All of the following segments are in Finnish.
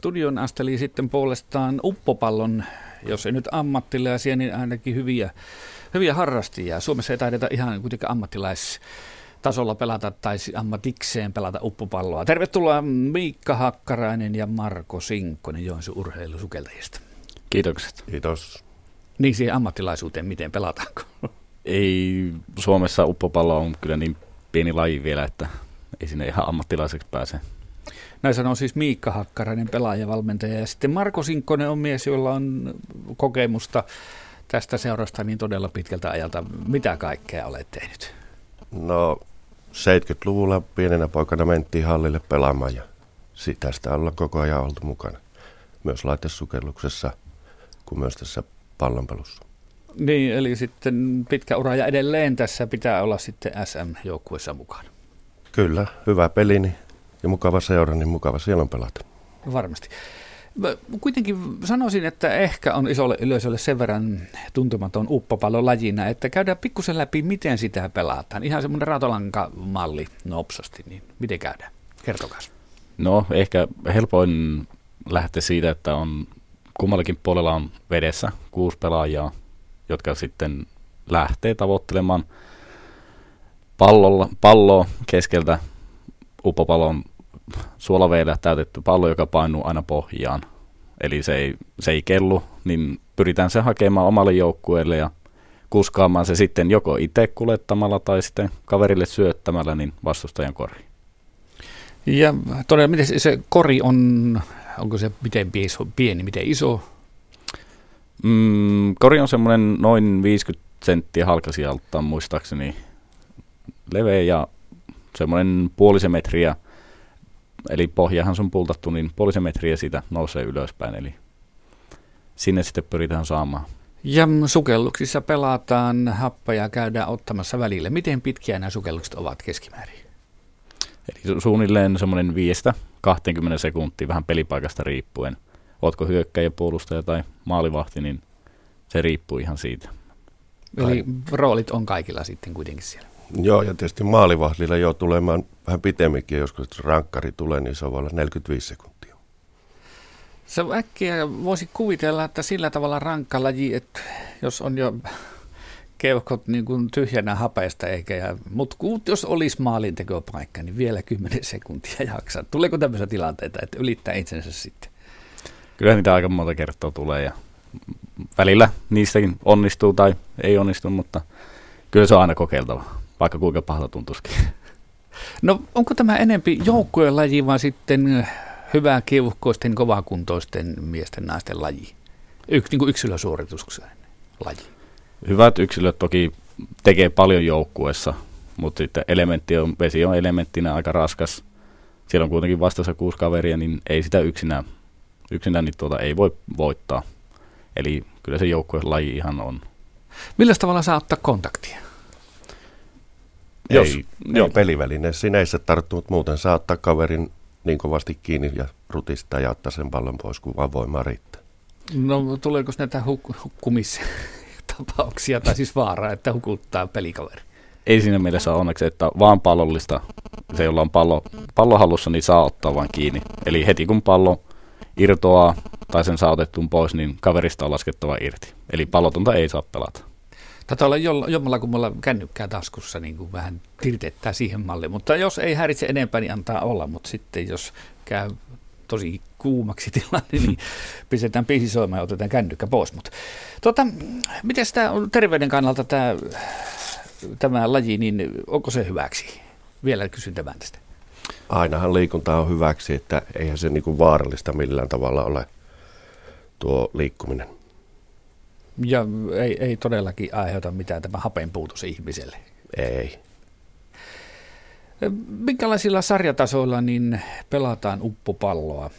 studion asteli sitten puolestaan uppopallon, jos ei nyt ammattilaisia, niin ainakin hyviä, hyviä harrastajia. Suomessa ei taideta ihan kuitenkaan ammattilais tasolla pelata tai ammatikseen pelata uppopalloa. Tervetuloa Miikka Hakkarainen ja Marko Sinkkonen Joensuun urheilusukeltajista. Kiitokset. Kiitos. Niin siihen ammattilaisuuteen, miten pelataanko? Ei, Suomessa uppopallo on kyllä niin pieni laji vielä, että ei sinne ihan ammattilaiseksi pääse. Näin sanoo siis Miikka Hakkarainen, pelaaja, valmentaja. Ja sitten Marko Sinkkonen on mies, jolla on kokemusta tästä seurasta niin todella pitkältä ajalta. Mitä kaikkea olet tehnyt? No 70-luvulla pienenä poikana mentiin hallille pelaamaan ja tästä ollaan koko ajan oltu mukana. Myös laitesukelluksessa kuin myös tässä pallonpelussa. Niin, eli sitten pitkä ura ja edelleen tässä pitää olla sitten SM-joukkueessa mukana. Kyllä, hyvä peli niin, ja mukava seura, niin mukava siellä on pelata. Varmasti. Mä kuitenkin sanoisin, että ehkä on isolle yleisölle sen verran tuntematon uppopallon lajina, että käydään pikkusen läpi, miten sitä pelataan. Ihan semmoinen raatolankamalli nopsasti, niin miten käydään? Kertokas. No ehkä helpoin lähteä siitä, että on kummallakin puolella on vedessä kuusi pelaajaa, jotka sitten lähtee tavoittelemaan pallolla, palloa keskeltä uppopallon suolaveellä täytetty pallo, joka painuu aina pohjaan. Eli se ei, se ei kellu, niin pyritään se hakemaan omalle joukkueelle ja kuskaamaan se sitten joko itse kulettamalla tai sitten kaverille syöttämällä niin vastustajan kori. Ja todella, miten se, se kori on, onko se miten iso, pieni, miten iso? Mm, kori on semmoinen noin 50 senttiä halkasijaltaan muistaakseni leveä ja semmoinen puolisen metriä – eli pohjahan on pultattu, niin puolisen metriä siitä nousee ylöspäin, eli sinne sitten pyritään saamaan. Ja sukelluksissa pelataan happeja, käydään ottamassa välillä. Miten pitkiä nämä sukellukset ovat keskimäärin? Eli suunnilleen semmoinen 5-20 sekuntia, vähän pelipaikasta riippuen. Ootko hyökkäjä, puolustaja tai maalivahti, niin se riippuu ihan siitä. Eli roolit on kaikilla sitten kuitenkin siellä. Joo, ja tietysti maalivahdilla jo tulemaan vähän pitemminkin, joskus rankkari tulee, niin se on olla 45 sekuntia. Se äkkiä voisi kuvitella, että sillä tavalla rankka laji, että jos on jo keuhkot niin kuin tyhjänä hapeesta, eikä, mutta jos olisi maalintekopaikka, niin vielä 10 sekuntia jaksaa. Tuleeko tämmöisiä tilanteita, että ylittää itsensä sitten? Kyllä niitä aika monta kertaa tulee ja välillä niistäkin onnistuu tai ei onnistu, mutta kyllä se on aina kokeiltava vaikka kuinka pahalta tuntuisikin. No onko tämä enempi joukkueen laji vai sitten hyvää kiuhkoisten, kovakuntoisten miesten naisten laji? Yksi, niin yksilösuorituksen laji. Hyvät yksilöt toki tekee paljon joukkueessa, mutta sitten elementti on, vesi on elementtinä aika raskas. Siellä on kuitenkin vastassa kuusi kaveria, niin ei sitä yksinään, yksinään niin tuota ei voi voittaa. Eli kyllä se joukkueen laji ihan on. Millä tavalla saa ottaa kontaktia? Jos, ei, ei peliväline. Sinä ei se tarttu, mutta muuten saa ottaa kaverin niin kovasti kiinni ja rutista ja ottaa sen pallon pois, kun vaan voimaa riittää. No tuleeko näitä huk- hukkumistapauksia tai siis vaaraa, että hukuttaa pelikaveri? Ei siinä mielessä onneksi, että vaan pallollista, se jolla on pallo, pallo halussa, niin saa ottaa vaan kiinni. Eli heti kun pallo irtoaa tai sen saa otettuun pois, niin kaverista on laskettava irti. Eli pallotonta ei saa pelata. Taitaa olla jommalla kummalla kännykkää taskussa, niin kuin vähän tirtettää siihen malliin. Mutta jos ei häiritse enempää, niin antaa olla. Mutta sitten jos käy tosi kuumaksi tilanne, niin pistetään biisi soimaan ja otetaan kännykkä pois. Mutta tota, miten tämä on terveyden kannalta tämä, tämä laji, niin onko se hyväksi? Vielä kysyn tämän tästä. Ainahan liikunta on hyväksi, että eihän se niin kuin vaarallista millään tavalla ole tuo liikkuminen. Ja ei, ei todellakin aiheuta mitään tämä hapenpuutos ihmiselle. Ei. Minkälaisilla sarjatasoilla niin pelataan uppopalloa?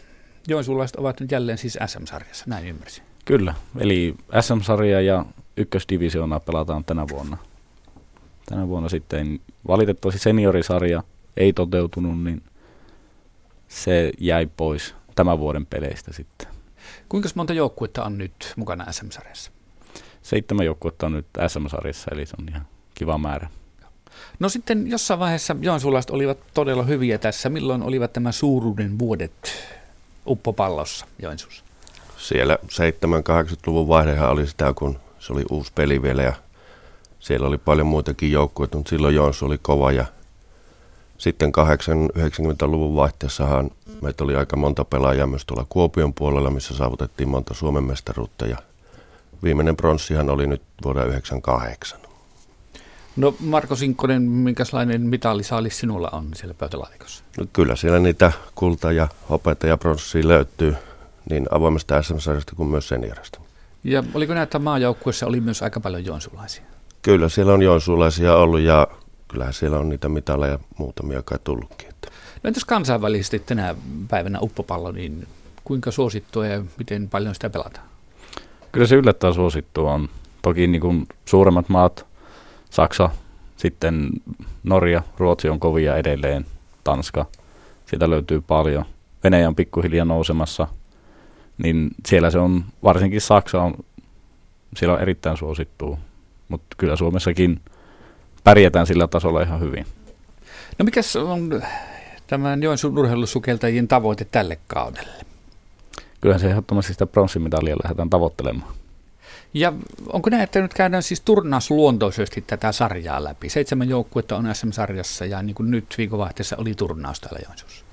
Joensuulaiset ovat nyt jälleen siis SM-sarjassa, näin ymmärsin. Kyllä, eli SM-sarja ja ykkösdivisioona pelataan tänä vuonna. Tänä vuonna sitten valitettavasti seniorisarja ei toteutunut, niin se jäi pois tämän vuoden peleistä sitten. Kuinka monta joukkuetta on nyt mukana SM-sarjassa? Seitsemän joukkuetta on nyt SM-sarjassa, eli se on ihan kiva määrä. No sitten jossain vaiheessa joensuulaiset olivat todella hyviä tässä. Milloin olivat tämä suuruuden vuodet? uppopallossa Joensuussa? Siellä 7-80-luvun vaihdehan oli sitä, kun se oli uusi peli vielä ja siellä oli paljon muitakin joukkueita, mutta silloin Joensu oli kova ja sitten 80-90-luvun vaihteessahan meitä oli aika monta pelaajaa myös tuolla Kuopion puolella, missä saavutettiin monta Suomen mestaruutta ja viimeinen pronssihan oli nyt vuonna 98. No Marko Sinkkonen, minkälainen mitallisaalis sinulla on siellä pöytälaatikossa? No, kyllä siellä niitä kulta- ja hopeita ja pronssia löytyy niin avoimesta SM-sarjasta kuin myös seniorista. Ja oliko näitä maajoukkuessa oli myös aika paljon joensulaisia? Kyllä siellä on joensulaisia ollut ja kyllähän siellä on niitä mitaleja muutamia kai tullutkin. No entäs kansainvälisesti tänä päivänä uppopallo, niin kuinka suosittua ja miten paljon sitä pelataan? Kyllä se yllättävän suosittua on. Toki niin kuin suuremmat maat, Saksa, sitten Norja, Ruotsi on kovia edelleen, Tanska, siitä löytyy paljon. Venäjä on pikkuhiljaa nousemassa, niin siellä se on, varsinkin Saksa on, siellä on erittäin suosittua, mutta kyllä Suomessakin pärjätään sillä tasolla ihan hyvin. No mikä on tämän Joensuun urheilusukeltajien tavoite tälle kaudelle? Kyllähän se ehdottomasti sitä pronssimitalia lähdetään tavoittelemaan. Ja onko näin, että nyt käydään siis turnausluontoisesti tätä sarjaa läpi? Seitsemän joukkuetta on SM-sarjassa ja niin kuin nyt viikonvaihteessa oli turnaus täällä Joensuussa.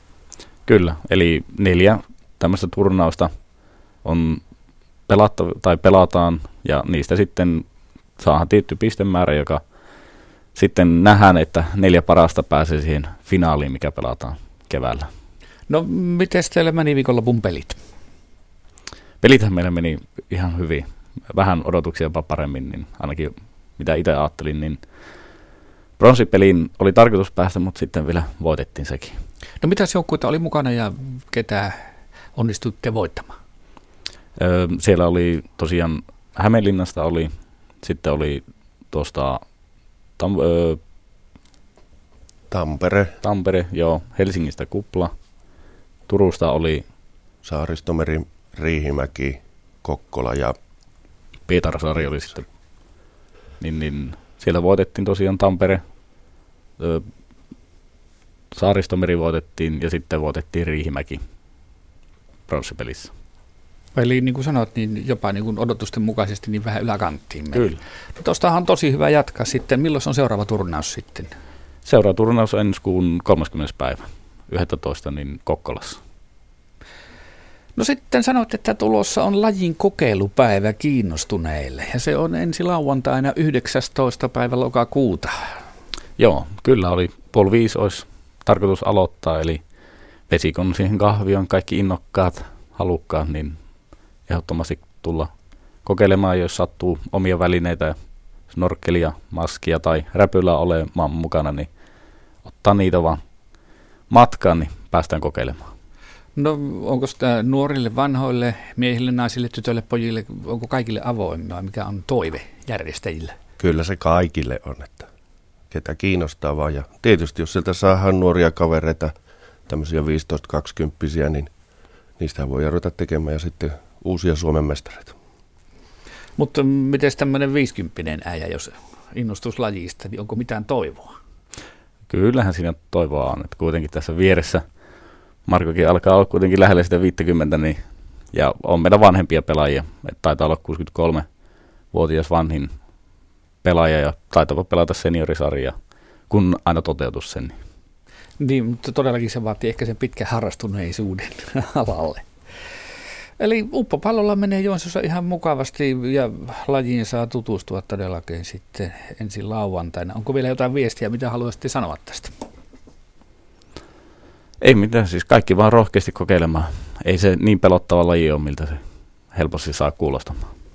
Kyllä, eli neljä tämmöistä turnausta on pelatta, tai pelataan ja niistä sitten saadaan tietty pistemäärä, joka sitten nähdään, että neljä parasta pääsee siihen finaaliin, mikä pelataan keväällä. No, miten teille meni viikonlopun pelit? Pelithän meillä meni ihan hyvin. Vähän odotuksia jopa paremmin, niin ainakin mitä itse ajattelin, niin pronssipeliin oli tarkoitus päästä, mutta sitten vielä voitettiin sekin. No mitäs joukkueita oli mukana ja ketä onnistuitte voittamaan? Öö, siellä oli tosiaan Hämeenlinnasta oli, sitten oli tuosta Tam, öö, Tampere. Tampere, joo, Helsingistä Kupla. Turusta oli Saaristomeri, Riihimäki, Kokkola ja Pietarsaari oli sitten. Niin, niin, siellä voitettiin tosiaan Tampere, öö, Saaristomeri voitettiin ja sitten voitettiin Riihimäki pronssipelissä. Eli niin kuin sanoit, niin jopa niin kuin odotusten mukaisesti niin vähän yläkanttiin. Meni. Kyllä. No tuostahan on tosi hyvä jatkaa sitten. Milloin on seuraava turnaus sitten? Seuraava turnaus on ensi kuun 30. päivä, 11. niin Kokkolassa. No sitten sanoit, että tulossa on lajin kokeilupäivä kiinnostuneille ja se on ensi lauantaina 19. päivä lokakuuta. Joo, kyllä oli puoli viisi olisi tarkoitus aloittaa, eli vesikon siihen kahvioon kaikki innokkaat, halukkaat, niin ehdottomasti tulla kokeilemaan, jos sattuu omia välineitä, snorkkelia, maskia tai räpylää olemaan mukana, niin ottaa niitä vaan matkaan, niin päästään kokeilemaan. No onko sitä nuorille, vanhoille, miehille, naisille, tytöille, pojille, onko kaikille avoimia, mikä on toive järjestäjille? Kyllä se kaikille on, että ketä kiinnostaa vaan. Ja tietysti jos sieltä saadaan nuoria kavereita, tämmöisiä 15-20, niin niistä voi ruveta tekemään ja sitten uusia Suomen mestareita. Mutta miten tämmöinen 50 äijä, jos innostus lajista, niin onko mitään toivoa? Kyllähän siinä toivoa on, että kuitenkin tässä vieressä Markokin alkaa olla kuitenkin lähellä sitä 50, niin, ja on meidän vanhempia pelaajia, että taitaa olla 63-vuotias vanhin pelaaja ja taitaa pelata seniorisarja, kun aina toteutus sen. Niin, mutta todellakin se vaatii ehkä sen pitkän harrastuneisuuden alalle. Eli uppopallolla menee Joensuussa ihan mukavasti ja lajiin saa tutustua todellakin sitten ensi lauantaina. Onko vielä jotain viestiä, mitä haluaisitte sanoa tästä? Ei mitään, siis kaikki vaan rohkeasti kokeilemaan. Ei se niin pelottava laji ole, miltä se helposti saa kuulostamaan.